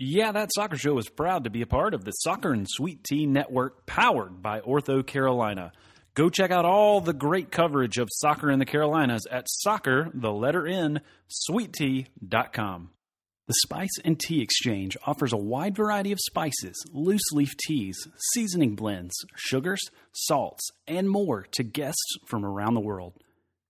Yeah, that soccer show is proud to be a part of the Soccer and Sweet Tea Network powered by Ortho Carolina. Go check out all the great coverage of soccer in the Carolinas at soccer, the letter N, sweettea.com. The Spice and Tea Exchange offers a wide variety of spices, loose leaf teas, seasoning blends, sugars, salts, and more to guests from around the world.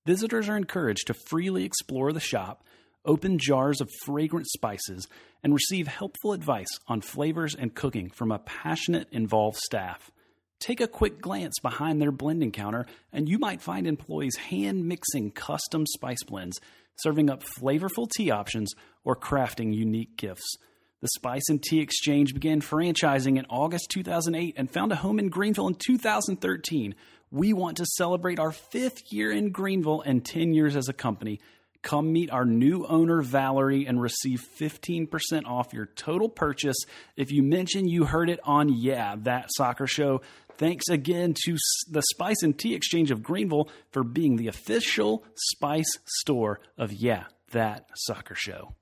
Visitors are encouraged to freely explore the shop, open jars of fragrant spices, and receive helpful advice on flavors and cooking from a passionate, involved staff. Take a quick glance behind their blending counter, and you might find employees hand mixing custom spice blends, serving up flavorful tea options, or crafting unique gifts. The Spice and Tea Exchange began franchising in August 2008 and found a home in Greenville in 2013. We want to celebrate our fifth year in Greenville and 10 years as a company. Come meet our new owner, Valerie, and receive 15% off your total purchase if you mention you heard it on Yeah, That Soccer Show. Thanks again to the Spice and Tea Exchange of Greenville for being the official spice store of Yeah, That Soccer Show.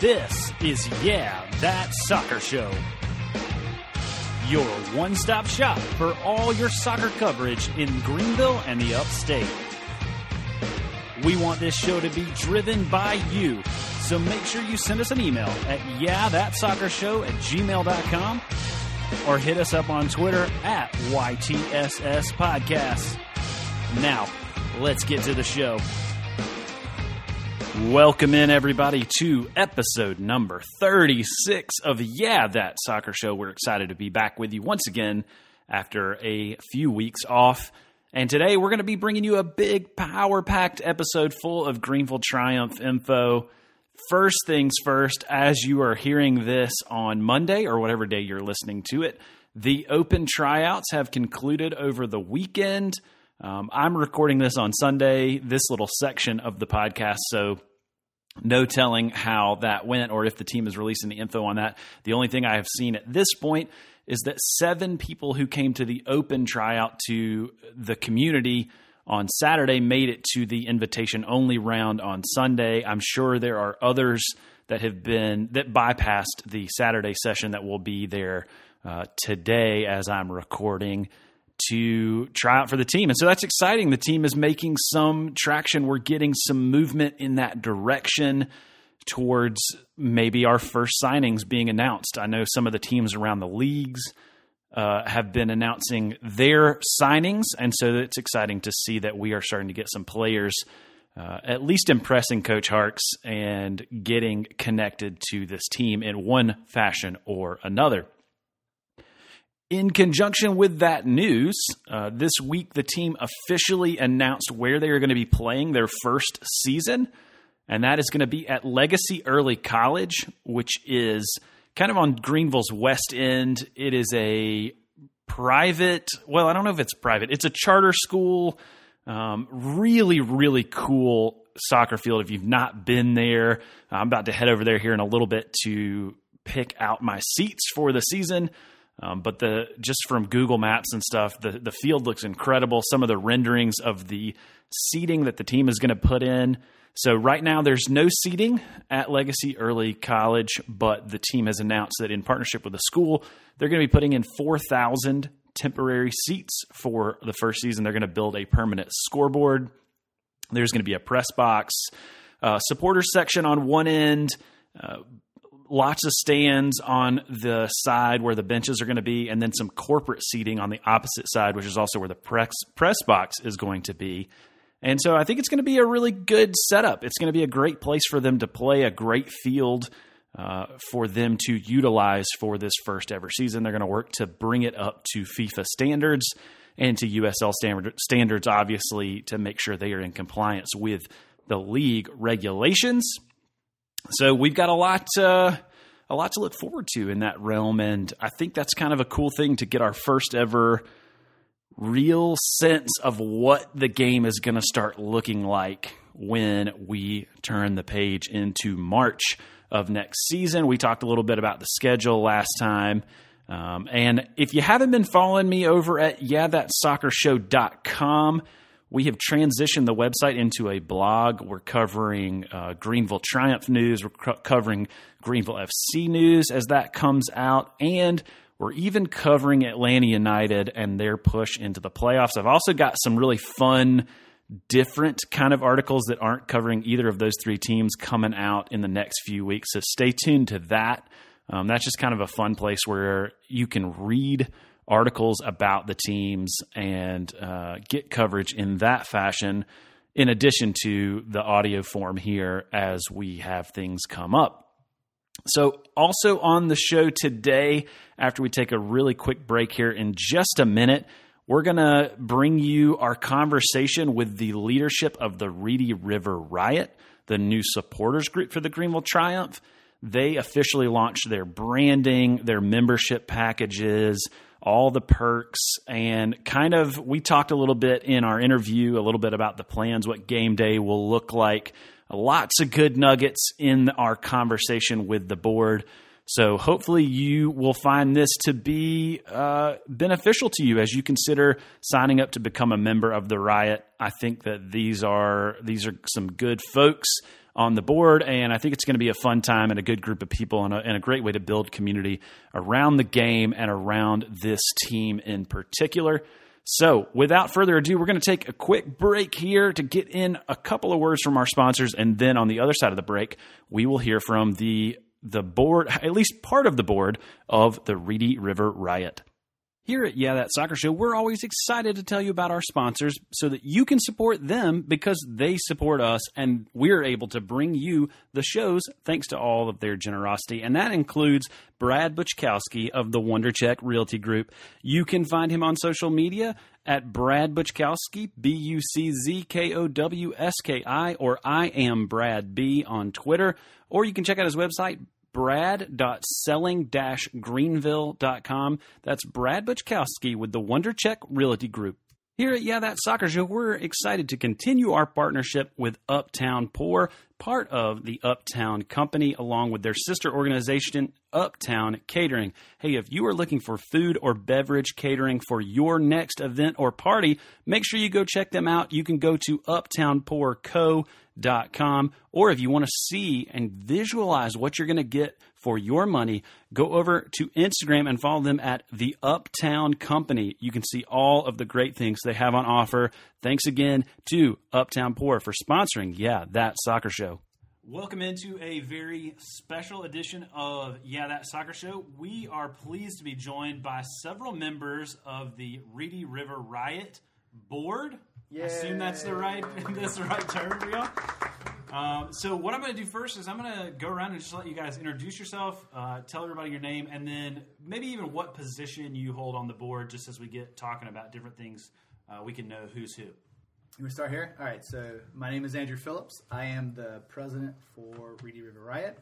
This is Yeah, That Soccer Show. Your one stop shop for all your soccer coverage in Greenville and the upstate. We want this show to be driven by you, so make sure you send us an email at yeahthatsoccershow at gmail.com or hit us up on Twitter at YTSS Podcast. Now, let's get to the show. Welcome in, everybody, to episode number 36 of Yeah, That Soccer Show. We're excited to be back with you once again after a few weeks off. And today we're going to be bringing you a big, power packed episode full of Greenville Triumph info. First things first, as you are hearing this on Monday or whatever day you're listening to it, the open tryouts have concluded over the weekend. Um, I'm recording this on Sunday, this little section of the podcast. So, no telling how that went or if the team is releasing the info on that. The only thing I have seen at this point is that seven people who came to the open tryout to the community on Saturday made it to the invitation only round on Sunday. I'm sure there are others that have been that bypassed the Saturday session that will be there uh, today as I'm recording to try out for the team. And so that's exciting. The team is making some traction. We're getting some movement in that direction towards maybe our first signings being announced. I know some of the teams around the leagues uh, have been announcing their signings. And so it's exciting to see that we are starting to get some players. Uh, at least impressing Coach Harkes and getting connected to this team in one fashion or another. In conjunction with that news, uh, this week the team officially announced where they are going to be playing their first season, and that is going to be at Legacy Early College, which is kind of on Greenville's west end. It is a private, well, I don't know if it's private, it's a charter school. Um, really, really cool soccer field. If you've not been there, I'm about to head over there here in a little bit to pick out my seats for the season. Um, but the just from Google Maps and stuff, the the field looks incredible. Some of the renderings of the seating that the team is going to put in. So right now there's no seating at Legacy Early College, but the team has announced that in partnership with the school, they're going to be putting in 4,000 temporary seats for the first season. They're going to build a permanent scoreboard. There's going to be a press box, uh, supporters section on one end. Uh, lots of stands on the side where the benches are going to be, and then some corporate seating on the opposite side, which is also where the press press box is going to be. And so I think it's going to be a really good setup. It's going to be a great place for them to play, a great field uh, for them to utilize for this first ever season. They're going to work to bring it up to FIFA standards and to USL standard, standards, obviously, to make sure they are in compliance with the league regulations. So we've got a lot, uh, a lot to look forward to in that realm, and I think that's kind of a cool thing to get our first ever real sense of what the game is going to start looking like when we turn the page into March of next season. We talked a little bit about the schedule last time. Um, and if you haven't been following me over at yeahthatsoccershow.com, we have transitioned the website into a blog. We're covering uh, Greenville Triumph news. We're co- covering Greenville FC news as that comes out. And we're even covering Atlanta United and their push into the playoffs. I've also got some really fun, different kind of articles that aren't covering either of those three teams coming out in the next few weeks. So stay tuned to that. Um, that's just kind of a fun place where you can read articles about the teams and uh, get coverage in that fashion, in addition to the audio form here as we have things come up. So, also on the show today, after we take a really quick break here in just a minute, we're going to bring you our conversation with the leadership of the Reedy River Riot, the new supporters group for the Greenville Triumph. They officially launched their branding, their membership packages, all the perks, and kind of we talked a little bit in our interview, a little bit about the plans, what game day will look like. Lots of good nuggets in our conversation with the board. So hopefully you will find this to be uh, beneficial to you as you consider signing up to become a member of the Riot. I think that these are these are some good folks on the board, and I think it's going to be a fun time and a good group of people and a, and a great way to build community around the game and around this team in particular. So, without further ado, we're going to take a quick break here to get in a couple of words from our sponsors, and then on the other side of the break, we will hear from the the board, at least part of the board of the Reedy River Riot. Here at Yeah That Soccer Show, we're always excited to tell you about our sponsors so that you can support them because they support us and we're able to bring you the shows thanks to all of their generosity. And that includes Brad Buczkowski of the WonderCheck Realty Group. You can find him on social media at Brad Buczkowski, B U C Z K O W S K I, or I am Brad B on Twitter. Or you can check out his website, brad.selling-greenville.com. That's Brad Buczkowski with the WonderCheck Realty Group. Here at Yeah That Soccer Show, we're excited to continue our partnership with Uptown Pour, part of the Uptown Company, along with their sister organization, Uptown Catering. Hey, if you are looking for food or beverage catering for your next event or party, make sure you go check them out. You can go to uptownpourco.com, or if you want to see and visualize what you're going to get for your money, go over to Instagram and follow them at the Uptown Company. You can see all of the great things they have on offer. Thanks again to Uptown Pour for sponsoring, yeah, that soccer show. Welcome into a very special edition of Yeah That Soccer Show. We are pleased to be joined by several members of the Reedy River Riot board. I assume that's the right that's the right term for y'all. Um, so what I'm going to do first is I'm going to go around and just let you guys introduce yourself, uh, tell everybody your name, and then maybe even what position you hold on the board. Just as we get talking about different things, uh, we can know who's who. You want to start here? All right. So my name is Andrew Phillips. I am the president for Reedy River Riot.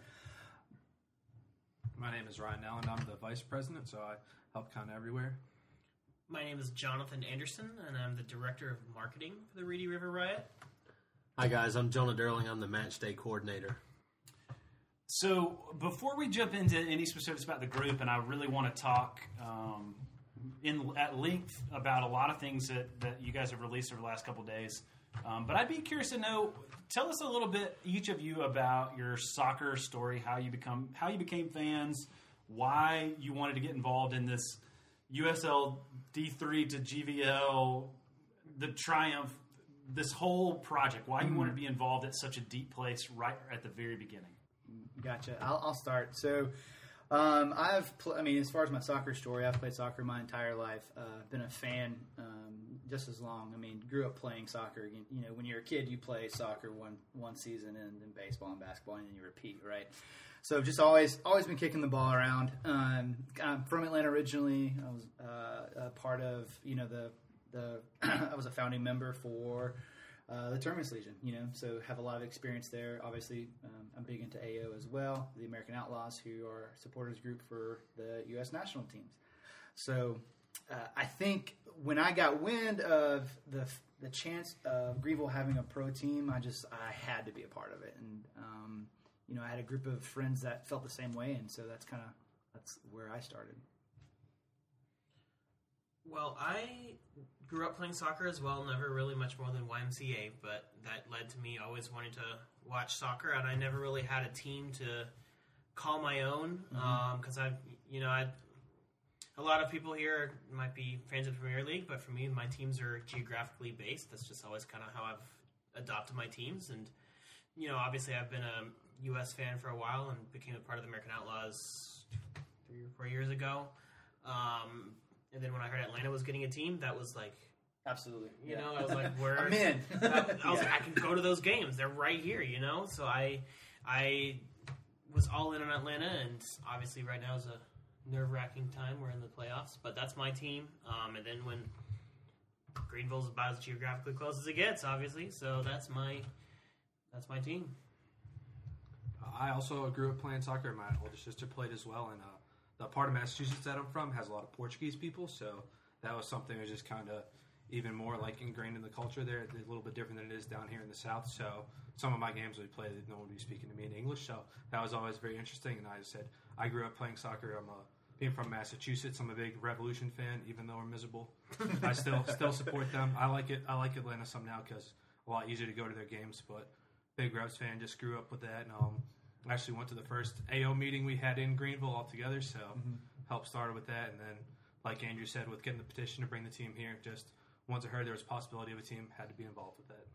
My name is Ryan Allen. I'm the vice president, so I help kind of everywhere. My name is Jonathan Anderson, and I'm the director of marketing for the Reedy River Riot. Hi guys, I'm Jonah Derling. I'm the match day coordinator. So before we jump into any specifics about the group, and I really want to talk um, in at length about a lot of things that, that you guys have released over the last couple of days. Um, but I'd be curious to know. Tell us a little bit, each of you, about your soccer story. How you become, how you became fans, why you wanted to get involved in this USL D3 to GVL, the Triumph, this whole project. Why you want to be involved at such a deep place right at the very beginning. Gotcha. I'll, I'll start. So, um, I've, pl- I mean, as far as my soccer story, I've played soccer my entire life. Uh, been a fan um, just as long. I mean, grew up playing soccer. You, you know, when you're a kid, you play soccer one one season, and then baseball and basketball, and then you repeat, right? So just always always been kicking the ball around. Um, I'm from Atlanta originally. I was uh, a part of you know the the I was a founding member for uh, the Terminus Legion. You know, so have a lot of experience there. Obviously, um, I'm big into AO as well, the American Outlaws, who are supporters group for the U.S. national teams. So uh, I think when I got wind of the the chance of Greenville having a pro team, I just I had to be a part of it, and um, you know I had a group of friends that felt the same way, and so that's kind of that's where I started. Well, I grew up playing soccer as well, never really much more than YMCA, but that led to me always wanting to watch soccer, and I never really had a team to call my own because I, you know, I. A lot of people here might be fans of the Premier League, but for me, my teams are geographically based. That's just always kind of how I've adopted my teams, and you know, obviously, I've been a U.S. fan for a while and became a part of the American Outlaws three or four years ago. Um, and then when I heard Atlanta was getting a team, that was like, Absolutely. you know, I was like, where I'm in. I was like, I can go to those games. They're right here, you know. So I, I was all in on Atlanta, and obviously right now is a nerve wracking time. We're in the playoffs, but that's my team. Um, and then when Greenville's about as geographically close as it gets, obviously. So that's my, that's my team. I also grew up playing soccer. My older sister played as well, and uh, the part of Massachusetts that I'm from has a lot of Portuguese people, so that was something that was just kind of even more like ingrained in the culture there. It's a little bit different than it is down here in the South. So some of my games we played, no one would be speaking to me in English, so that was always very interesting. And I said I grew up playing soccer. I'm a being from Massachusetts, I'm a big Revolution fan, even though we're miserable. I still still support them. I like it. I like Atlanta some now because a lot easier to go to their games. But big Revs fan, just grew up with that, and um, actually went to the first AO meeting we had in Greenville all together. So helped started with that, and then like Andrew said, with getting the petition to bring the team here, just once I heard there was a possibility of a team, had to be involved with that.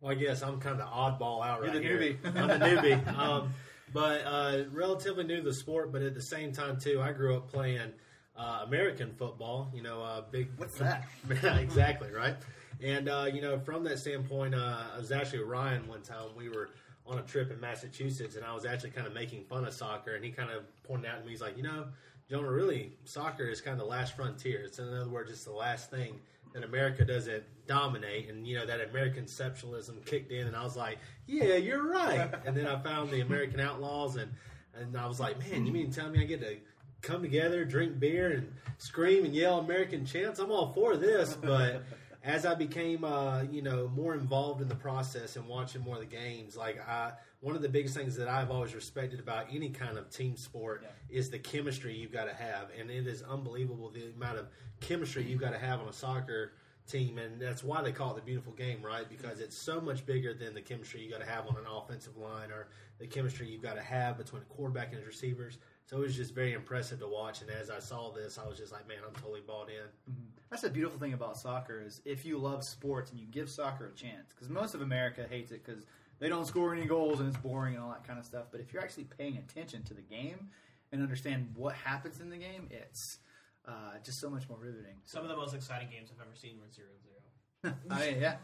Well, I guess I'm kind of the oddball out You're right the here. newbie. I'm the newbie, um, but uh, relatively new to the sport. But at the same time, too, I grew up playing uh, American football. You know, uh, big. What's that? exactly right. And uh, you know, from that standpoint, uh, I was actually with Ryan one time. We were on a trip in Massachusetts, and I was actually kind of making fun of soccer. And he kind of pointed out to me, he's like, you know, Jonah, really, soccer is kind of the last frontier. It's in other words, it's the last thing that America doesn't dominate. And you know, that American conceptualism kicked in, and I was like, yeah, you're right. and then I found the American Outlaws, and and I was like, man, you mean to tell me I get to come together, drink beer, and scream and yell American chants? I'm all for this, but as I became, uh, you know, more involved in the process and watching more of the games, like I, one of the biggest things that I've always respected about any kind of team sport is the chemistry you've got to have, and it is unbelievable the amount of chemistry you've got to have on a soccer team, and that's why they call it the beautiful game, right? Because it's so much bigger than the chemistry you got to have on an offensive line or the chemistry you've got to have between a quarterback and his receivers. So it was just very impressive to watch, and as I saw this, I was just like, man, I'm totally bought in. That's the beautiful thing about soccer is if you love sports and you give soccer a chance, because most of America hates it because they don't score any goals and it's boring and all that kind of stuff. But if you're actually paying attention to the game and understand what happens in the game, it's uh, just so much more riveting. Some of the most exciting games I've ever seen were zero zero. I mean, yeah,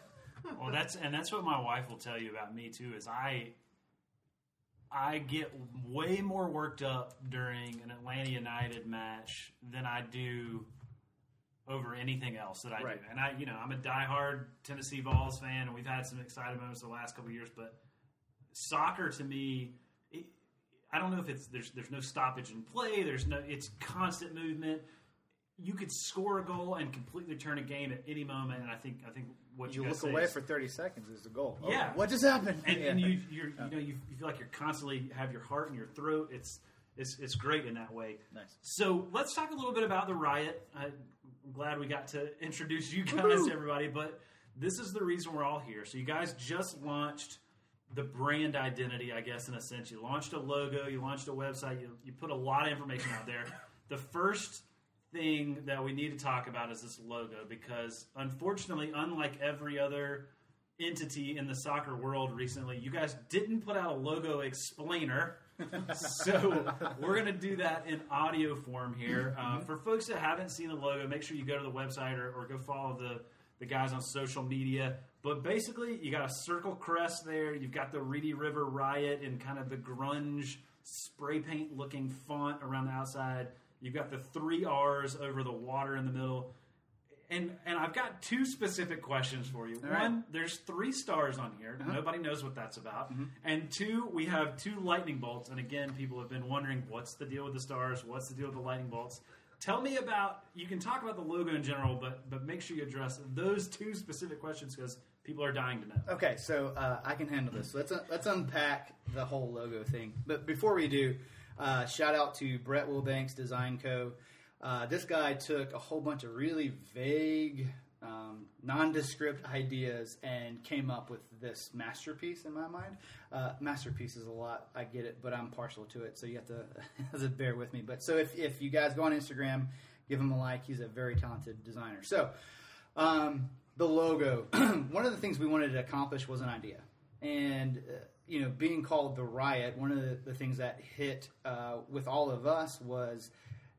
Well, that's and that's what my wife will tell you about me too. Is I I get way more worked up during an Atlanta United match than I do over anything else that I Right. do. And I, you know, I'm a diehard Tennessee Vols fan, and we've had some exciting moments the last couple of years. But soccer to me, it, I don't know if it's there's there's no stoppage in play. There's no it's constant movement. You could score a goal and completely turn a game at any moment. And I think I think what you, you look away is- for 30 seconds is the goal. Oh, Yeah. what just happened? and, Yeah. and you you're, you know you, you feel like you're constantly have your heart in your throat. It's it's it's great in that way. Nice. So let's talk a little bit about the riot. I'm glad we got to introduce you guys to everybody, but this is the reason we're all here. So you guys just launched the brand identity, I guess, in a sense. You launched a logo, you launched a website, you, you put a lot of information out there. The first thing that we need to talk about is this logo because, unfortunately, unlike every other entity in the soccer world recently, you guys didn't put out a logo explainer. so we're going to do that in audio form here. Uh, for folks that haven't seen the logo, make sure you go to the website or, or go follow the, the guys on social media. But basically, you got a circle crest there. You've got the Reedy River Riot and kind of the grunge spray paint looking font around the outside. You've got the three R's over the water in the middle. And and I've got two specific questions for you. All One, right. there's three stars on here. Uh-huh. Nobody knows what that's about. Mm-hmm. And two, we have two lightning bolts. And again, people have been wondering what's the deal with the stars? What's the deal with the lightning bolts? Tell me about. You can talk about the logo in general, but but make sure you address those two specific questions because people are dying to know. Okay, so uh, I can handle this. Let's uh, let's unpack the whole logo thing. But before we do, uh, shout out to Brett Wilbanks Design Co. Uh, this guy took a whole bunch of really vague, um, nondescript ideas and came up with this masterpiece in my mind. Uh, masterpiece is a lot, I get it, but I'm partial to it, so you have to, to bear with me. But so if, if you guys go on Instagram, give him a like. He's a very talented designer. So um, the logo, one of the things we wanted to accomplish was an idea. And, uh, you know, being called the Riot, one of the, the things that hit uh, with all of us was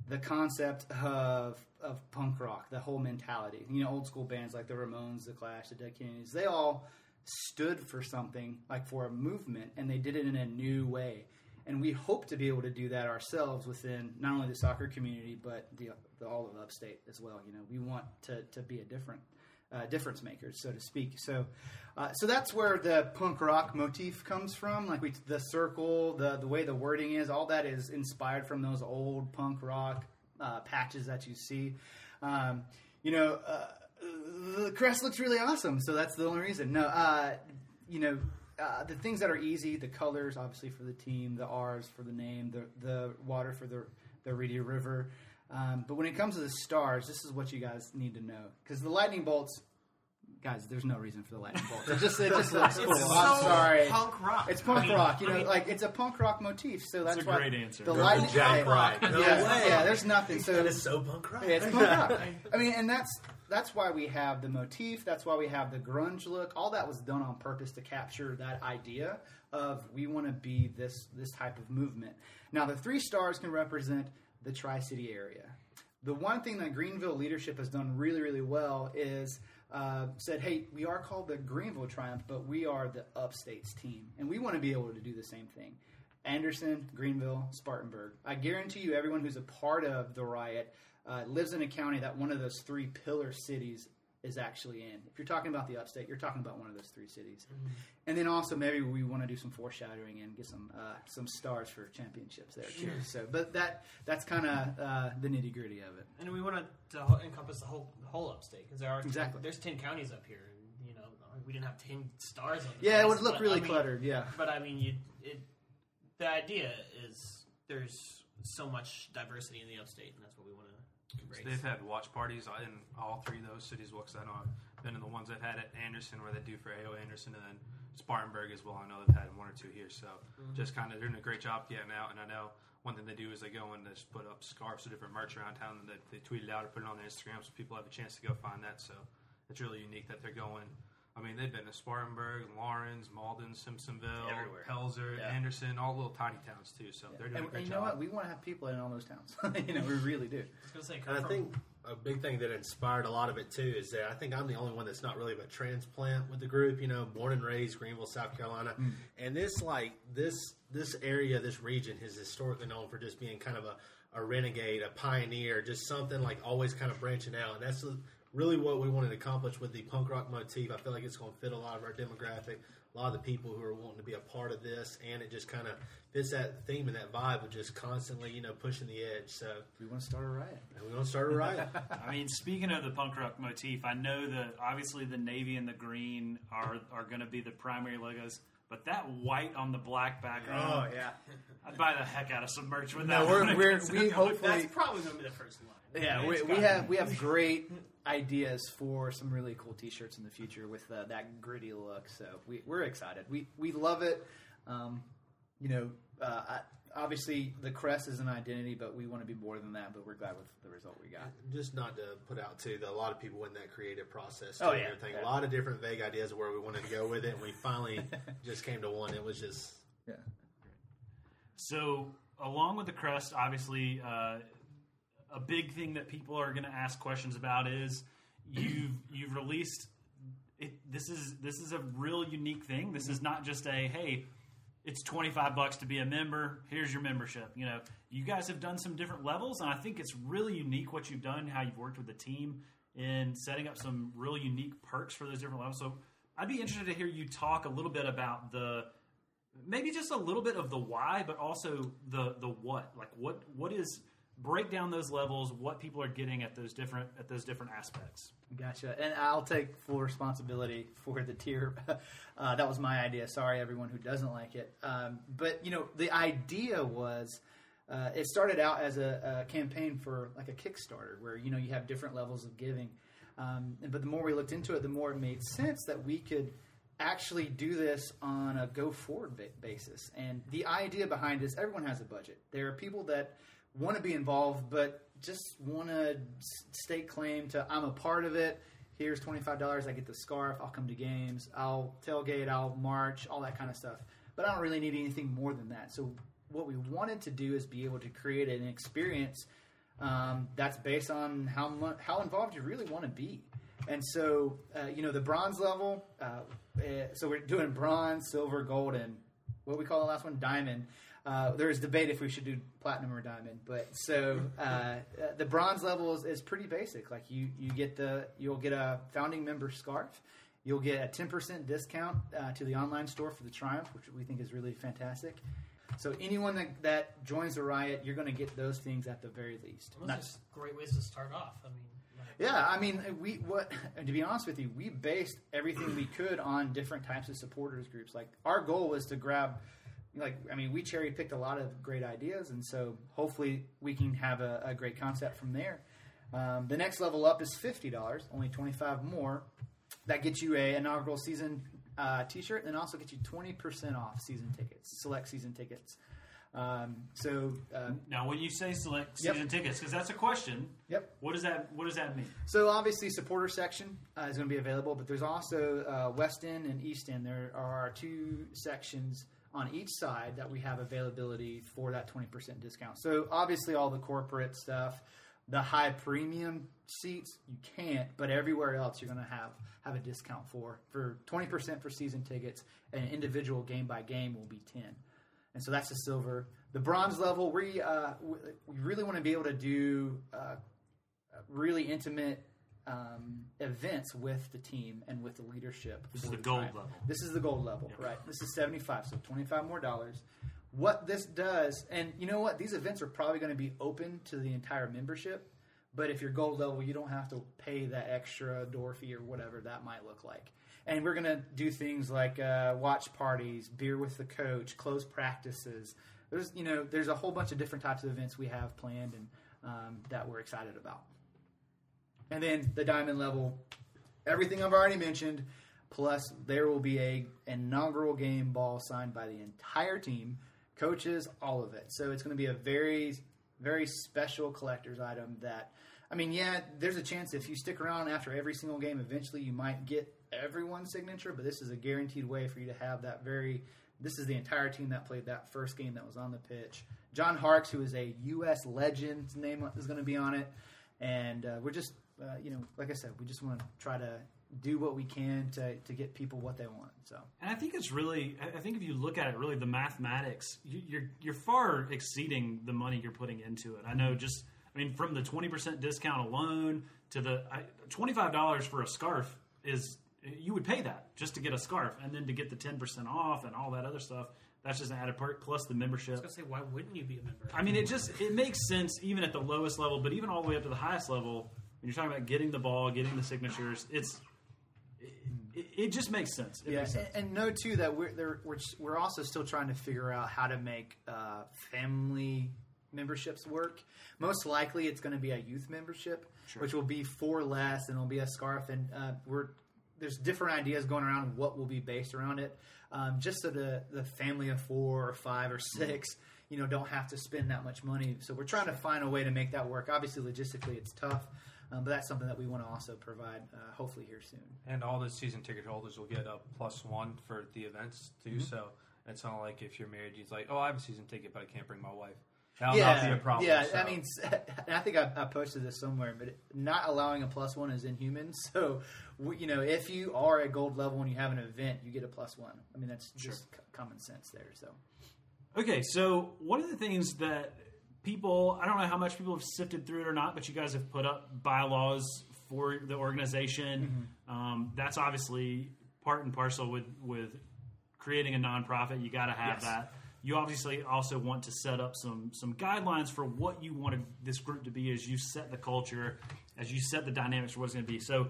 the concept of of punk rock, the whole mentality. You know, old school bands like the Ramones, the Clash, the Dead Kennedys, they all stood for something, like for a movement, and they did it in a new way. And we hope to be able to do that ourselves within not only the soccer community, but the, the all of upstate as well. You know, we want to, to be a different uh, difference makers, so to speak. So, uh, so that's where the punk rock motif comes from. Like we, the circle, the the way the wording is, all that is inspired from those old punk rock uh, patches that you see. Um, you know, uh, the crest looks really awesome, so that's the only reason. No, uh, you know. Uh, the things that are easy, the colors, obviously for the team, the R's for the name, the the water for the the Reedy River, um, but when it comes to the stars, this is what you guys need to know because the lightning bolts, guys, there's no reason for the lightning bolts. It just it just looks cool. It's I'm so sorry. punk rock. It's punk I mean- rock, you know, I mean, like it's a punk rock motif. So that's a why great answer. The Go lightning Jack yeah, Right. No yeah, way. yeah, there's nothing. So That is so punk rock. yeah, it's punk rock. I mean, and that's that's why we have the motif. That's why we have the grunge look. All that was done on purpose to capture that idea of we want to be this this type of movement. Now, the three stars can represent the Tri City area. The one thing that Greenville leadership has done really, really well is uh, said, "Hey, we are called the Greenville Triumph, but we are the Upstates team, and we want to be able to do the same thing." Anderson, Greenville, Spartanburg. I guarantee you, everyone who's a part of the riot uh, lives in a county that one of those three pillar cities is actually in. If you're talking about the upstate, you're talking about one of those three cities. And then also maybe we want to do some foreshadowing and get some uh, some stars for championships there too. So, but that that's kind of uh, the nitty gritty of it. and we want to encompass the whole the whole upstate because there are Exactly. there's ten counties up here, and you know we didn't have ten stars. On the Yeah, it would look really I mean, cluttered. Yeah. But I mean, you it the idea is there's so much diversity in the upstate, and that's what we want to embrace. They've had watch parties in all three of those cities. Well, 'cause I know I've been in the ones they've had at Anderson, where they do for AO Anderson, and then Spartanburg as well. I know they've had one or two here, so mm-hmm. just kind of doing a great job getting out. And I know one thing they do is they go and they just put up scarves of different merch around town, and they, they tweet it out or put it on their Instagram, so people have a chance to go find that. So it's really unique that they're going. I mean, they've been to Spartanburg, Laurens, Mauldin, Simpsonville, Everywhere. Pelzer, Yeah. Anderson, all little tiny towns too. So they're doing And, a great and you job. know what? We want to have people in all those towns. you know, we really do. I was say, And I from- think a big thing that inspired a lot of it too is that I think I'm the only one that's not really a transplant with the group. You know, born and raised Greenville, South Carolina, hmm. and this like this this area, this region is historically known for just being kind of a, a renegade, a pioneer, just something like always kind of branching out. And that's really what we wanted to accomplish with the punk rock motif. I feel like it's going to fit a lot of our demographic, a lot of the people who are wanting to be a part of this, and it just kind of fits that theme and that vibe of just constantly, you know, pushing the edge. So We want to start a riot. we're going to start a riot. I mean, speaking of the punk rock motif, I know that obviously the navy and the green are are going to be the primary logos, but that white on the black background, Oh yeah. I'd buy the heck out of some merch with No, that. we're, we're we hopefully that's probably gonna be the first line. Yeah, we, we have we have great ideas for some really cool T-shirts in the future with uh, that gritty look. So we, we're excited. We we love it. Um, you know, uh, I, obviously the crest is an identity, but we want to be more than that. But we're glad with the result we got. just not to put out too that a lot of people in that creative process too, Oh, and yeah, everything. yeah. A lot of different vague ideas of where we wanted to go with it, and we finally just came to one. It was just Yeah. So, along with the crest, obviously, uh, a big thing that people are going to ask questions about is you've you've released. It, this is this is a real unique thing. This is not just a hey, it's twenty five bucks to be a member. Here's your membership. You know, you guys have done some different levels, and I think it's really unique what you've done. How you've worked with the team in setting up some really unique perks for those different levels. So, I'd be interested to hear you talk a little bit about the maybe just a little bit of the why, but also the the what. Like what what is break down those levels, what people are getting at those different at those different aspects. Gotcha. And I'll take full responsibility for the tier. Uh, that was my idea. Sorry, everyone who doesn't like it. Um, but you know, the idea was uh, it started out as a, a campaign for like a Kickstarter, where you know you have different levels of giving. Um, but the more we looked into it, the more it made sense that we could actually do this on a go forward basis. And the idea behind this, everyone has a budget. There are people that want to be involved, but just want to stake claim to I'm a part of it. Here's twenty five dollars. I get the scarf. I'll come to games. I'll tailgate. I'll march. All that kind of stuff. But I don't really need anything more than that. So what we wanted to do is be able to create an experience um, that's based on how much how involved you really want to be. And so, uh, you know, the bronze level. Uh, uh, so we're doing bronze, silver, gold, and what we call the last one, diamond. Uh, there is debate if we should do platinum or diamond, but so uh, the bronze level is, is pretty basic. Like you, you get the you'll get a founding member scarf. You'll get a ten percent discount uh, to the online store for the Triumph, which we think is really fantastic. So anyone that, that joins the riot, you're going to get those things at the very least. Those Not- are great ways to start off. I mean, yeah, I mean, we what to be honest with you, we based everything we could on different types of supporters groups. Like our goal was to grab, like I mean, we cherry picked a lot of great ideas, and so hopefully we can have a, a great concept from there. Um, the next level up is fifty dollars, only twenty five more. That gets you a inaugural season uh, T-shirt, and also gets you twenty percent off season tickets, select season tickets. Um, so, uh, Now, when you say select Yep. season tickets, because that's a question. yep. What does that What does that mean? So obviously, supporter section uh, is going to be available, but there's also uh, West End and East End. There are two sections on each side that we have availability for that 20% discount. So obviously, all the corporate stuff, the high premium seats, you can't, but everywhere else you're going to have have a discount for for 20% for season tickets, and individual game by game will be 10 and so that's the silver. The bronze level, we uh, we really want to be able to do uh, really intimate um, events with the team and with the leadership. This is the gold Triumph. level. This is the gold level, right? This is seventy five, so twenty five more dollars. What this does, and you know what, these events are probably going to be open to the entire membership. But if you're gold level, you don't have to pay that extra door fee or whatever that might look like. And we're going to do things like uh, watch parties, beer with the coach, close practices. There's you know there's a whole bunch of different types of events we have planned and um, that we're excited about. And then the diamond level, everything I've already mentioned, plus there will be a inaugural game ball signed by the entire team, coaches, all of it. So it's going to be a very, very special collector's item that. I mean, yeah, there's a chance if you stick around after every single game, eventually you might get everyone's signature, but this is a guaranteed way for you to have that very. This is the entire team that played that first game that was on the pitch. John Harkes, who is a U.S. legend, name is going to be on it. And uh, we're just, uh, you know, like I said, we just want to try to do what we can to, to get people what they want. So, And I think it's really. I I think if you look at it, really, the mathematics, you, you're you're far exceeding the money you're putting into it. I know, just I mean, from the twenty percent discount alone to the twenty five dollars for a scarf is you would pay that just to get a scarf, and then to get the ten percent off and all that other stuff. That's just an added part plus the membership. I was gonna say, why wouldn't you be a member? I mean, it just it makes sense even at the lowest level, but even all the way up to the highest level, when you're talking about getting the ball, getting the signatures, it's it, it just makes sense. It yeah, makes sense. and, know too that we're there, we're we're also still trying to figure out how to make uh, family memberships work. Most likely, it's going to be a youth membership, which will be four less, and it'll be a scarf. And uh, we're there's different ideas going around what will be based around it, um, just so the the family of four or five or six, you know, don't have to spend that much money. So we're trying to find a way to make that work. Obviously, logistically, it's tough. Um, but that's something that we want to also provide, uh, hopefully here soon. And all the season ticket holders will get a plus one for the events too. Mm-hmm. So it's not like if you're married, you're like, oh, I have a season ticket, but I can't bring my wife. That'll not be a problem. Yeah, so. I mean, I think I, I posted this somewhere, but not allowing a plus one is inhuman. So, you know, if you are at gold level and you have an event, you get a plus one. I mean, that's just common sense there. So, Okay, so one of the things that people, I don't know how much people have sifted through it or not, but you guys have put up bylaws for the organization. Um, that's obviously part and parcel with, with creating a nonprofit. You got to have Yes. that. You obviously also want to set up some some guidelines for what you want this group to be as you set the culture, as you set the dynamics for what it's going to be. So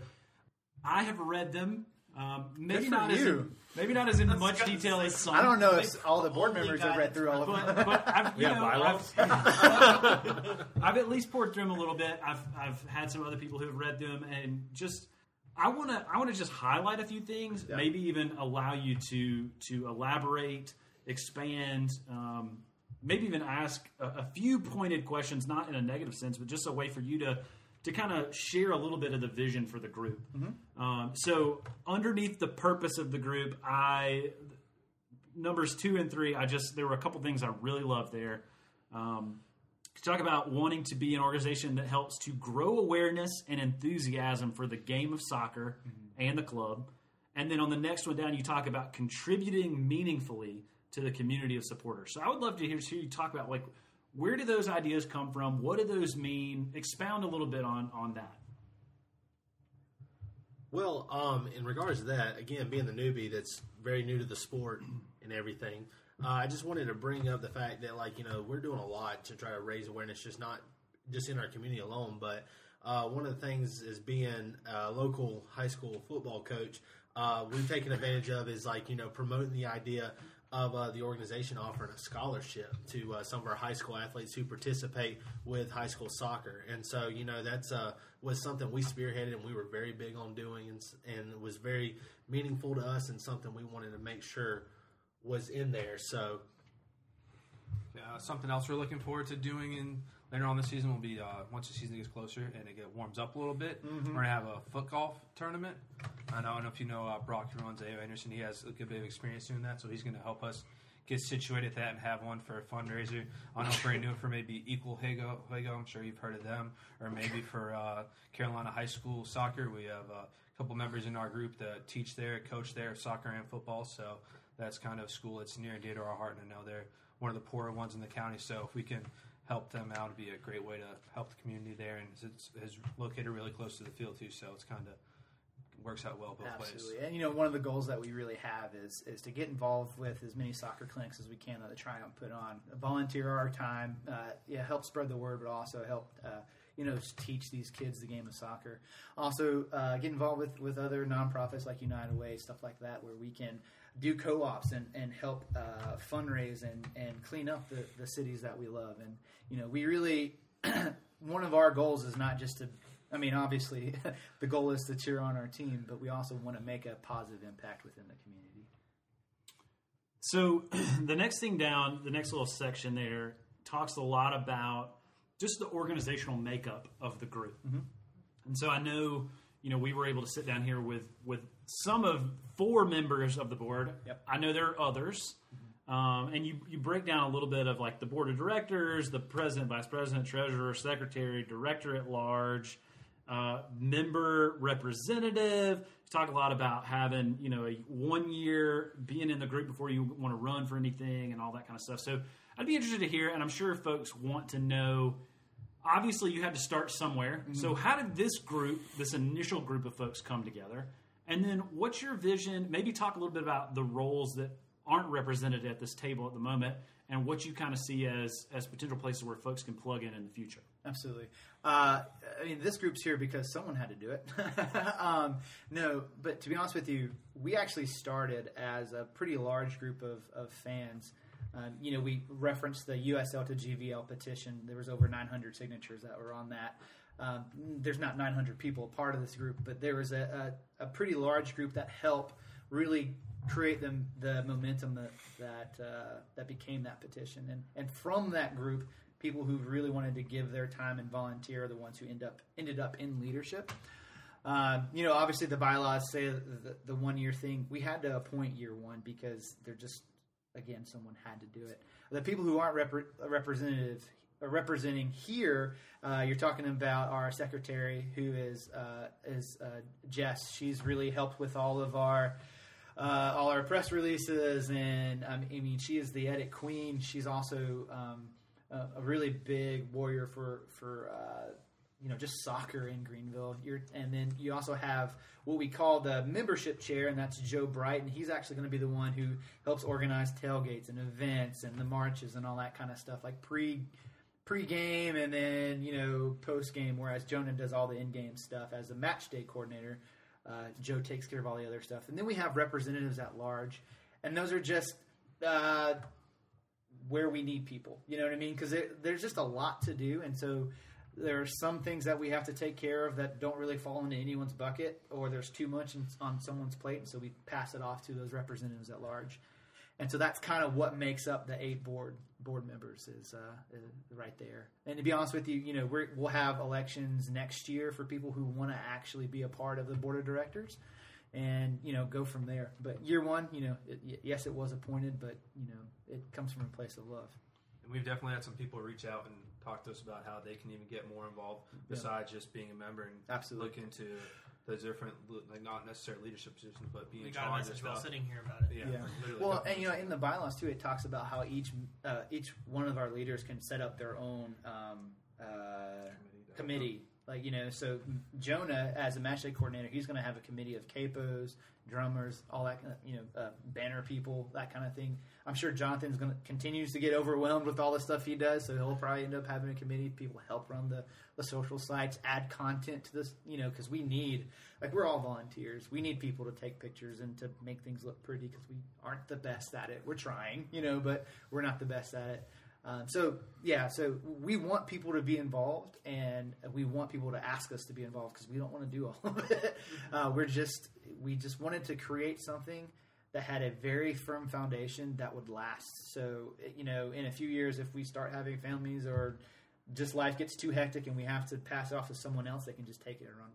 I have read them. Um, maybe for not as in, maybe not as in much detail as some. I don't know if all the board members have read through all of them. but, but I've, you have know, bylaws? I've, I've at least poured through them a little bit. I've I've had some other people who have read them, and just I want to I want to just highlight a few things, Yeah. maybe even allow you to to elaborate, expand. Um, Maybe even ask a, a few pointed questions, not in a negative sense, but just a way for you to to kind of share a little bit of the vision for the group. Um, so, underneath the purpose of the group, I numbers two and three, I just there were a couple things I really loved there. Um, talk about wanting to be an organization that helps to grow awareness and enthusiasm for the game of soccer and the club. And then on the next one down, you talk about contributing meaningfully to the community of supporters. So I would love to hear, hear you talk about like where do those ideas come from? What do those mean? Expound a little bit on on that. Well, um, in regards to that, again, being the newbie that's very new to the sport and everything, uh, I just wanted to bring up the fact that, like, you know, we're doing a lot to try to raise awareness, just not just in our community alone, but uh, one of the things is being a local high school football coach. Uh, we've taken advantage of is like you know promoting the idea of uh, the organization offering a scholarship to uh, some of our high school athletes who participate with high school soccer, and so you know that's uh, was something we spearheaded and we were very big on doing, and, and it was very meaningful to us and something we wanted to make sure was in there. So Uh, something else we're looking forward to doing in later on this season will be uh, once the season gets closer and it get warms up a little bit. We're gonna have a foot golf tournament. I don't know if you know uh, Brock who runs AO Anderson. He has a good bit of experience doing that, so he's gonna help us get situated at that and have one for a fundraiser. I don't know if we're for maybe Equal Hago. Hago, I'm sure you've heard of them, or maybe for uh, Carolina High School soccer. We have a couple members in our group that teach there, coach there, soccer and football. So that's kind of school that's near and dear to our heart, and I know they're one of the poorer ones in the county. So if we can help them out, it'd be a great way to help the community there. And it's, it's located really close to the field too, so it's kind of works out well both ways. Absolutely, and you know, one of the goals that we really have is is to get involved with as many soccer clinics as we can that the Triumph put on. Volunteer our time, uh, yeah, help spread the word, but also help. Uh, you know, teach these kids the game of soccer. Also, uh, get involved with, with other nonprofits like United Way, stuff like that, where we can do co-ops and, and help uh, fundraise and, and clean up the, the cities that we love. And, you know, we really, one of our goals is not just to I mean, obviously, the goal is to cheer on our team, but we also want to make a positive impact within the community. So the next thing down, the next little section there talks a lot about just the organizational makeup of the group. And so I know, you know, we were able to sit down here with with some of four members of the board. Yep. I know there are others. Um, and you, you break down a little bit of like the board of directors, the president, vice president, treasurer, secretary, director at large, uh, member representative. You talk a lot about having you know a one year being in the group before you want to run for anything and all that kind of stuff. So I'd be interested to hear, and I'm sure folks want to know. Obviously, you had to start somewhere. So how did this group, this initial group of folks, come together? And then what's your vision? Maybe talk a little bit about the roles that aren't represented at this table at the moment, and what you kind of see as as potential places where folks can plug in in the future. Absolutely. Uh, I mean, this group's here because someone had to do it. um, no, but to be honest with you, we actually started as a pretty large group of, of fans. Um, you know, we referenced the USL to GVL petition. There was over 900 signatures that were on that. Um, there's not 900 people part of this group, but there was a, a, a pretty large group that helped really create the, the momentum that that uh, that became that petition. And and from that group, people who really wanted to give their time and volunteer are the ones who end up ended up in leadership. Um, you know, obviously the bylaws say the, the one year thing. We had to appoint year one because they're just again someone had to do it. The people who aren't repre- representative uh, representing here, uh, you're talking about our secretary who is uh, is uh, Jess. She's really helped with all of our uh, all our press releases, and um, I mean, she is the edit queen. She's also um, a, really big warrior for for uh, you know just soccer in Greenville. You're, and then you also have what we call the membership chair, and that's Joe Bright, and he's actually going to be the one who helps organize tailgates and events and the marches and all that kind of stuff, like pre pre-game and then you know post-game. Whereas Jonah does all the in-game stuff as a match day coordinator. Uh, Joe takes care of all the other stuff, and then we have representatives at large, and those are just uh, where we need people. You know what I mean? Because there's just a lot to do, and so there are some things that we have to take care of that don't really fall into anyone's bucket, or there's too much in, on someone's plate, and so we pass it off to those representatives at large. And so that's kind of what makes up the eight board board members is, uh, is right there. And to be honest with you, you know we will have elections next year for people who want to actually be a part of the board of directors, and you know go from there. But year one, you know, it, yes, it was appointed, but you know it comes from a place of love. And we've definitely had some people reach out and talk to us about how they can even get more involved besides just being a member and Absolutely. look into the different, like not necessarily leadership positions, but being We in got a charge message of while sitting here about it. Yeah, Yeah. literally Well, and you know, in the bylaws too, it talks about how each uh, each one of our leaders can set up their own um, uh, committee. Like you know, so Jonah as a match day coordinator, he's going to have a committee of capos, drummers, all that kind of you know, uh, banner people, that kind of thing. I'm sure Jonathan's going to continues to get overwhelmed with all the stuff he does, so he'll probably end up having a committee. People help run the the social sites, add content to this, you know, because we need like we're all volunteers. We need people to take pictures and to make things look pretty because we aren't the best at it. We're trying, you know, but we're not the best at it. Um, so yeah, so we want people to be involved, and we want people to ask us to be involved because we don't want to do all of it. Uh, we're just we just wanted to create something that had a very firm foundation that would last. So you know, in a few years, if we start having families or just life gets too hectic and we have to pass it off to someone else, they can just take it and run.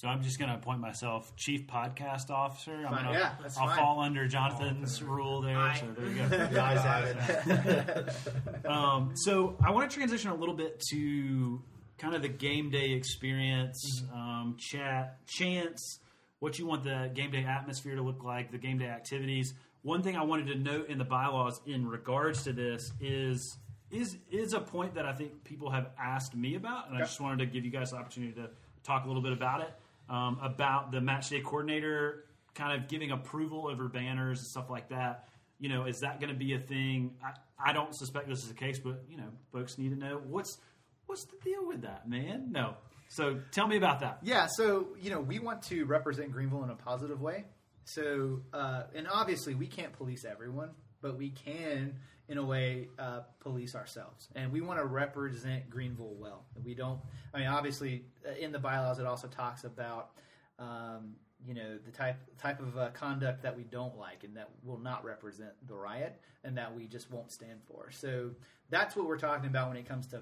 So I'm just going to appoint myself chief podcast officer. I'm Fine. gonna, Yeah, that's I'll fine. fall under Jonathan's rule there. Aye. So there you go. The ayes have it. um, so I want to transition a little bit to kind of the game day experience, um, chat, chance, what you want the game day atmosphere to look like, the game day activities. One thing I wanted to note in the bylaws in regards to this is is is a point that I think people have asked me about, and I just wanted to give you guys the opportunity to talk a little bit about it, um, about the match day coordinator kind of giving approval over banners and stuff like that. You know, is that going to be a thing? I, I don't suspect this is the case, but you know, folks need to know what's what's the deal with that, man. No, so tell me about that. Yeah, so you know, we want to represent Greenville in a positive way. So, uh, and obviously, we can't police everyone, but we can, in a way, uh, police ourselves, and we want to represent Greenville well. We don't. I mean, obviously, uh, in the bylaws, it also talks about. Um, you know the type type of uh, conduct that we don't like and that will not represent the riot and that we just won't stand for. So that's what we're talking about when it comes to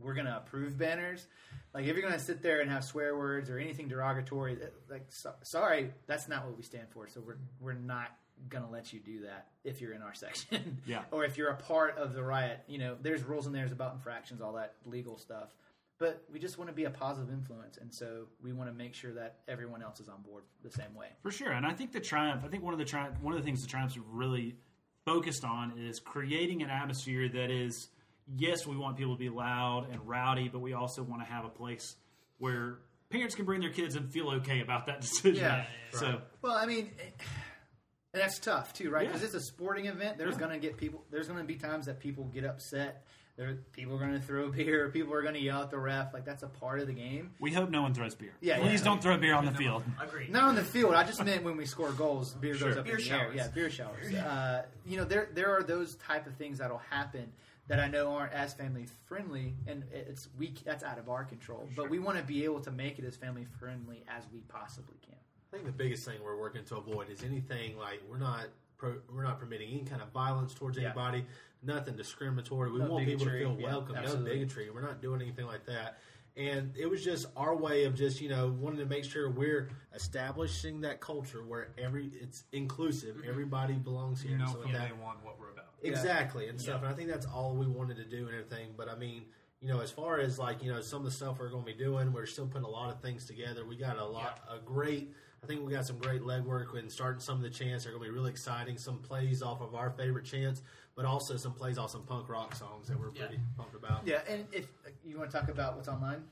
we're going to approve banners. Like if you're going to sit there and have swear words or anything derogatory, like so, sorry, that's not what we stand for. So we're we're not going to let you do that if you're in our section. Yeah. or if you're a part of the riot, you know, there's rules in there's about infractions, all that legal stuff. But we just want to be a positive influence, and so we want to make sure that everyone else is on board the same way. For sure, and I think the triumph. I think one of the triumph, one of the things the triumphs really focused on is creating an atmosphere that is. Yes, we want people to be loud and rowdy, but we also want to have a place where parents can bring their kids and feel okay about that decision. Yeah. So Well, I mean, it- and that's tough too, right? Yeah. Because it's a sporting event. There's Yeah. going to get people. There's going to be times that people get upset. There, people are going to throw beer. People are going to yell at the ref. Like that's a part of the game. we hope no one throws beer. Yeah, please yeah. don't throw beer on the field. Agreed. Not on the field. I just meant when we score goals, beer Sure. goes up Beer in the air. showers. Yeah, beer showers. Uh, you know, there there are those type of things that'll happen that I know aren't as family friendly, and it's we that's out of our control. But we want to be able to make it as family friendly as we possibly can. I think the biggest thing we're working to avoid is anything like we're not pro, we're not permitting any kind of violence towards Yeah. anybody, nothing discriminatory. We No want people to bigotry, feel yeah, welcome, no bigotry. We're not doing anything like that. And it was just our way of just you know wanting to make sure we're establishing that culture where every it's inclusive, mm-hmm. everybody belongs here. You know and stuff from like day that. what we're about. Exactly and stuff. And I think that's all we wanted to do and everything. But I mean, you know, as far as like you know some of the stuff we're going to be doing, we're still putting a lot of things together. We got a lot, a great. I think we got some great legwork and starting some of the chants are going to be really exciting. Some plays off of our favorite chants, but also some plays off some punk rock songs that we're Yeah. pretty pumped about. Yeah, and if you want to talk about what's online,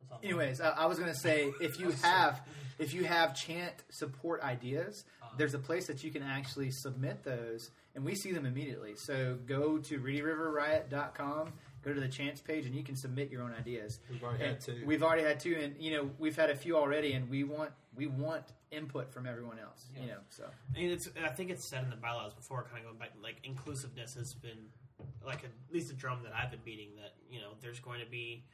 That's all. Anyways, I, I was gonna say if you have if you have chant support ideas, there's a place that you can actually submit those, and we see them immediately. So go to reedyriverriot.com Go to the chance page, and you can submit your own ideas. We've already And had two. We've already had two, and you know we've had a few already, and we want we want input from everyone else. You know, so I mean, it's. I think it's said in the bylaws before, kind of going back. Like inclusiveness has been, like at least a drum that I've been beating. That you know, there's going to be,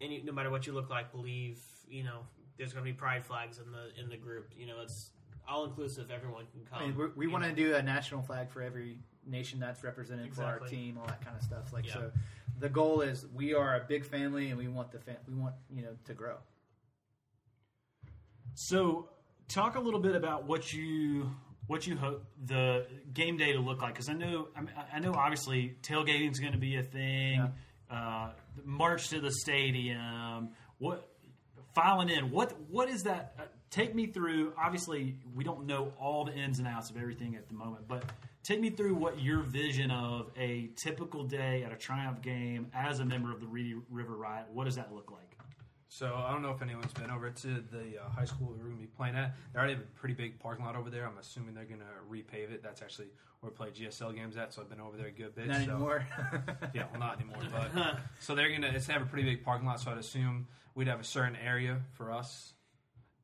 any no matter what you look like, believe. You know, there's going to be pride flags in the in the group. You know, it's all inclusive. Everyone can come. I mean, we're, we want to do a national flag for every nation that's represented for our team, all that kind of stuff. Like Yeah. so, the goal is we are a big family, and we want the fa- we want you know to grow. So, talk a little bit about what you what you hope the game day to look like because I know I, know obviously tailgating is going to be a thing. Uh, march to the stadium. What filing in? What what is that? Uh, take me through. Obviously, we don't know all the ins and outs of everything at the moment, but take me through what your vision of a typical day at a Triumph game as a member of the Reedy River Riot. What does that look like? So I don't know if anyone's been over to the uh, high school we're going to be playing at. They already have a pretty big parking lot over there. I'm assuming they're going to repave it. That's actually where we play GSL games at. So I've been over there a good bit. Not so, anymore. Yeah, well, not anymore. But so they're going to it's have a pretty big parking lot. So I'd assume we'd have a certain area for us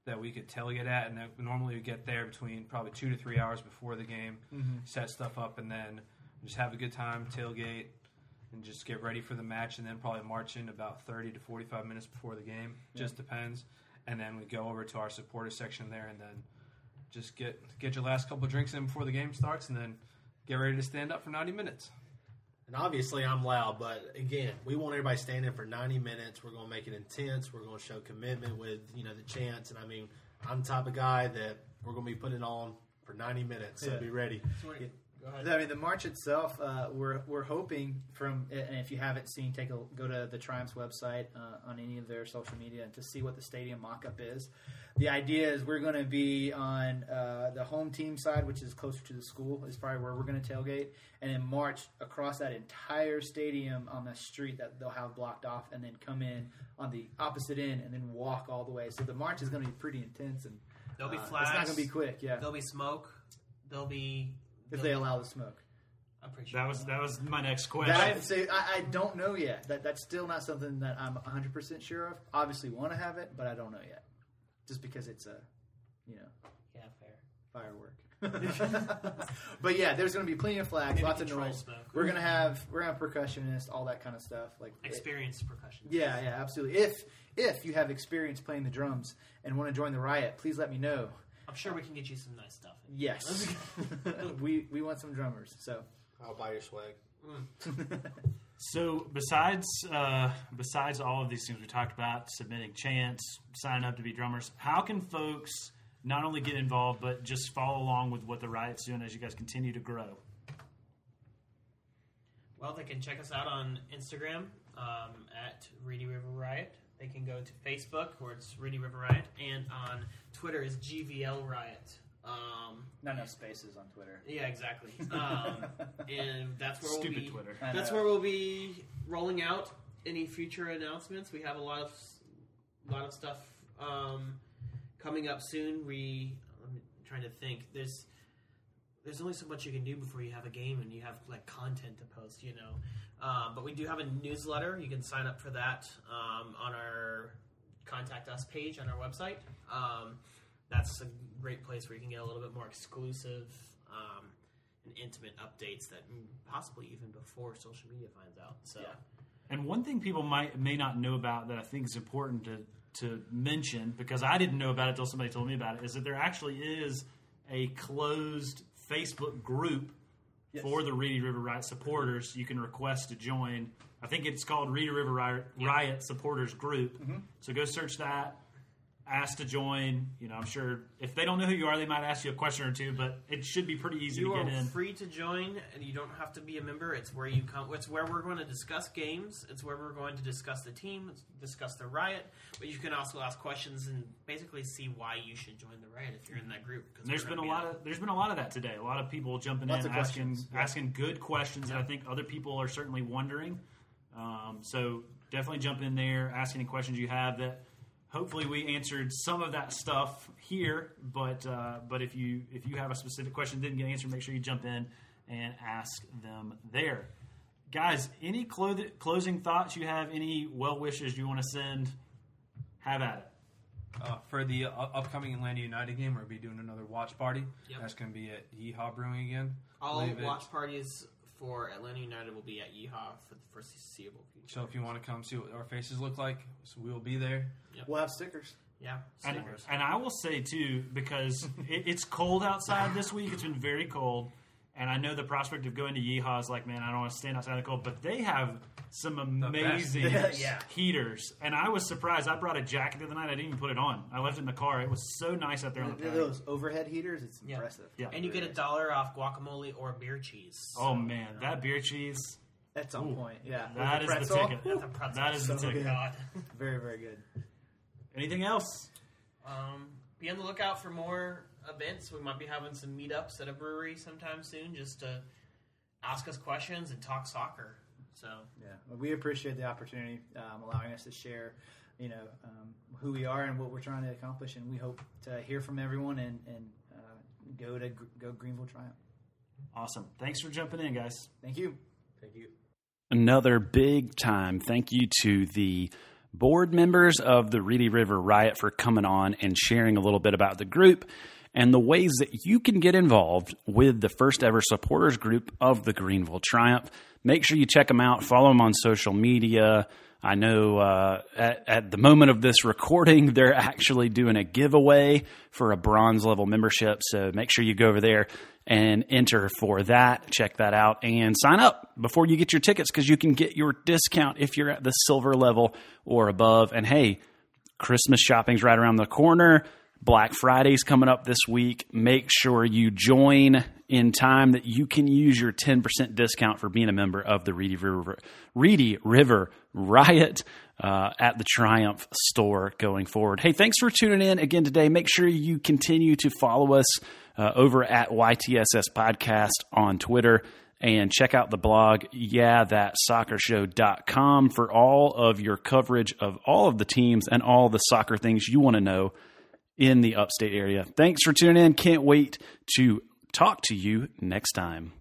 that we could tailgate at, and normally we get there between probably two to three hours before the game, mm-hmm. set stuff up, and then just have a good time, tailgate, and just get ready for the match, and then probably march in about 30 to 45 minutes before the game. Just depends. And then we go over to our supporter section there, and then just get get your last couple of drinks in before the game starts, and then get ready to stand up for 90 minutes. And obviously, I'm loud, but again, we want everybody standing for 90 minutes. We're going to make it intense. We're going to show commitment with you know the chants. And I mean, I'm the type of guy that we're going to be putting on for 90 minutes. So Yeah. be ready. I mean, the march itself, uh, we're we're hoping from, and if you haven't seen, take a go to the Triumph's website uh, on any of their social media and to see what the stadium mock-up is. The idea is we're going to be on uh, the home team side, which is closer to the school, is probably where we're going to tailgate, and then march across that entire stadium on the street that they'll have blocked off, and then come in on the opposite end, and then walk all the way. So the march is going to be pretty intense, and There'll be uh, flags. It's not going to be quick, yeah. There'll be smoke. There'll be. If they allow the smoke. I'm pretty sure. That was that was my next question. That I say I, I don't know yet. That that's still not something that I'm 100 percent sure of. Obviously, want to have it, but I don't know yet. Just because it's a, you know, yeah, fair. firework. but yeah, there's going to be plenty of flags, Maybe lots of noise. smoke. We're gonna have we're gonna have percussionists, all that kind of stuff. Like it- Experienced percussion. yeah, yeah, absolutely. If if you have experience playing the drums and want to join the riot, please let me know. I'm sure we can get you some nice stuff. Yes, we we want some drummers. So I'll buy your swag. So besides uh, besides all of these things we talked about, submitting chants, signing up to be drummers, how can folks not only get involved but just follow along with what the riot's doing as you guys continue to grow? Well, they can check us out on Instagram um, at Reedy River Riot. They can go to Facebook, where it's Reedy River Riot, and on Twitter is GVL Riot. Um, not enough spaces on Twitter. yeah, exactly. Um, and that's where Stupid we'll be. Twitter. I That's know. where we'll be rolling out any future announcements. We have a lot of lot of stuff um, coming up soon. We I'm trying to think. There's there's only so much you can do before you have a game and you have like content to post, you know. Um, but we do have a newsletter. You can sign up for that um, on our contact us page on our website. Um, that's a great place where you can get a little bit more exclusive um, and intimate updates that possibly even before social media finds out. So Yeah. And one thing people might may not know about that I think is important to to mention because I didn't know about it until somebody told me about it is that there actually is a closed Facebook group Yes. for the Reedy River Riot supporters. You can request to join. I think it's called Reedy River Riot, Riot Supporters Group. Mm-hmm. So go search that. Ask to join. You know, I'm sure if they don't know who you are, they might ask you a question or two, but it should be pretty easy You to get in. free to join, and you don't have to be a member. It's where you come. It's where we're going to discuss games. It's where we're going to discuss the team, discuss the riot. But you can also ask questions and basically see why you should join the riot if you're in that group. 'cause There's we're been a gonna lot be of there's been a lot of that today. A lot of people jumping Lots in asking questions, yeah. asking good questions that I think other people are certainly wondering. Um, so definitely jump in there, ask any questions you have. That hopefully we answered some of that stuff here. But uh, but if you if you have a specific question didn't get answered, make sure you jump in and ask them there. guys, any clo- closing thoughts you have? Any well wishes you want to send? Have at it. Uh, for the uh, upcoming Atlanta United game, we'll be doing another watch party. Yep. That's going to be at Yeehaw Brewing again. All Believe it. watch parties for Atlanta United will be at Yeehaw for the foreseeable future. So if you want to come see what our faces look like, so we will be there. We'll have stickers. Yeah, And, stickers. and I will say too, because it, it's cold outside this week. It's been very cold, and I know the prospect of going to Yeehaw is like, man, I don't want to stand outside in the cold. But they have some amazing heaters. Yeah. heaters, and I was surprised. I brought a jacket the other night. I didn't even put it on. I left it in the car. It was so nice out there on the They're patio. Those overhead heaters, it's Yeah. impressive. Yeah. and you get a dollar off guacamole or beer cheese. Oh man, that beer cheese. At some Ooh. point. Yeah, That is With the ticket. That's a pretzel. That is the So ticket. good. God. Very, very good. Anything else? Um, be on the lookout for more events. We might be having some meetups at a brewery sometime soon, just to ask us questions and talk soccer. So Yeah, well, we appreciate the opportunity, um, allowing us to share, you know, um, who we are and what we're trying to accomplish, and we hope to hear from everyone and, and uh, go to go Greenville Triumph. Awesome. Thanks for jumping in, guys. Thank you. Thank you. another big time thank you to the board members of the Reedy River Riot for coming on and sharing a little bit about the group and the ways that you can get involved with the first ever supporters group of the Greenville Triumph. Make sure you check them out, follow them on social media. I know uh, at, at the moment of this recording, they're actually doing a giveaway for a bronze level membership. So make sure you go over there and enter for that. Check that out and sign up before you get your tickets because you can get your discount if you're at the silver level or above. And hey, Christmas shopping's right around the corner. Black Friday's coming up this week. Make sure you join in time that you can use your 10% discount for being a member of the Reedy River, Reedy River Riot uh, at the Triumph store going forward. Hey, thanks for tuning in again today. Make sure you continue to follow us uh, over at YTSS Podcast on Twitter and check out the blog, yeah, that soccershow.com for all of your coverage of all of the teams and all the soccer things you want to know in the upstate area. Thanks for tuning in. Can't wait to talk to you next time.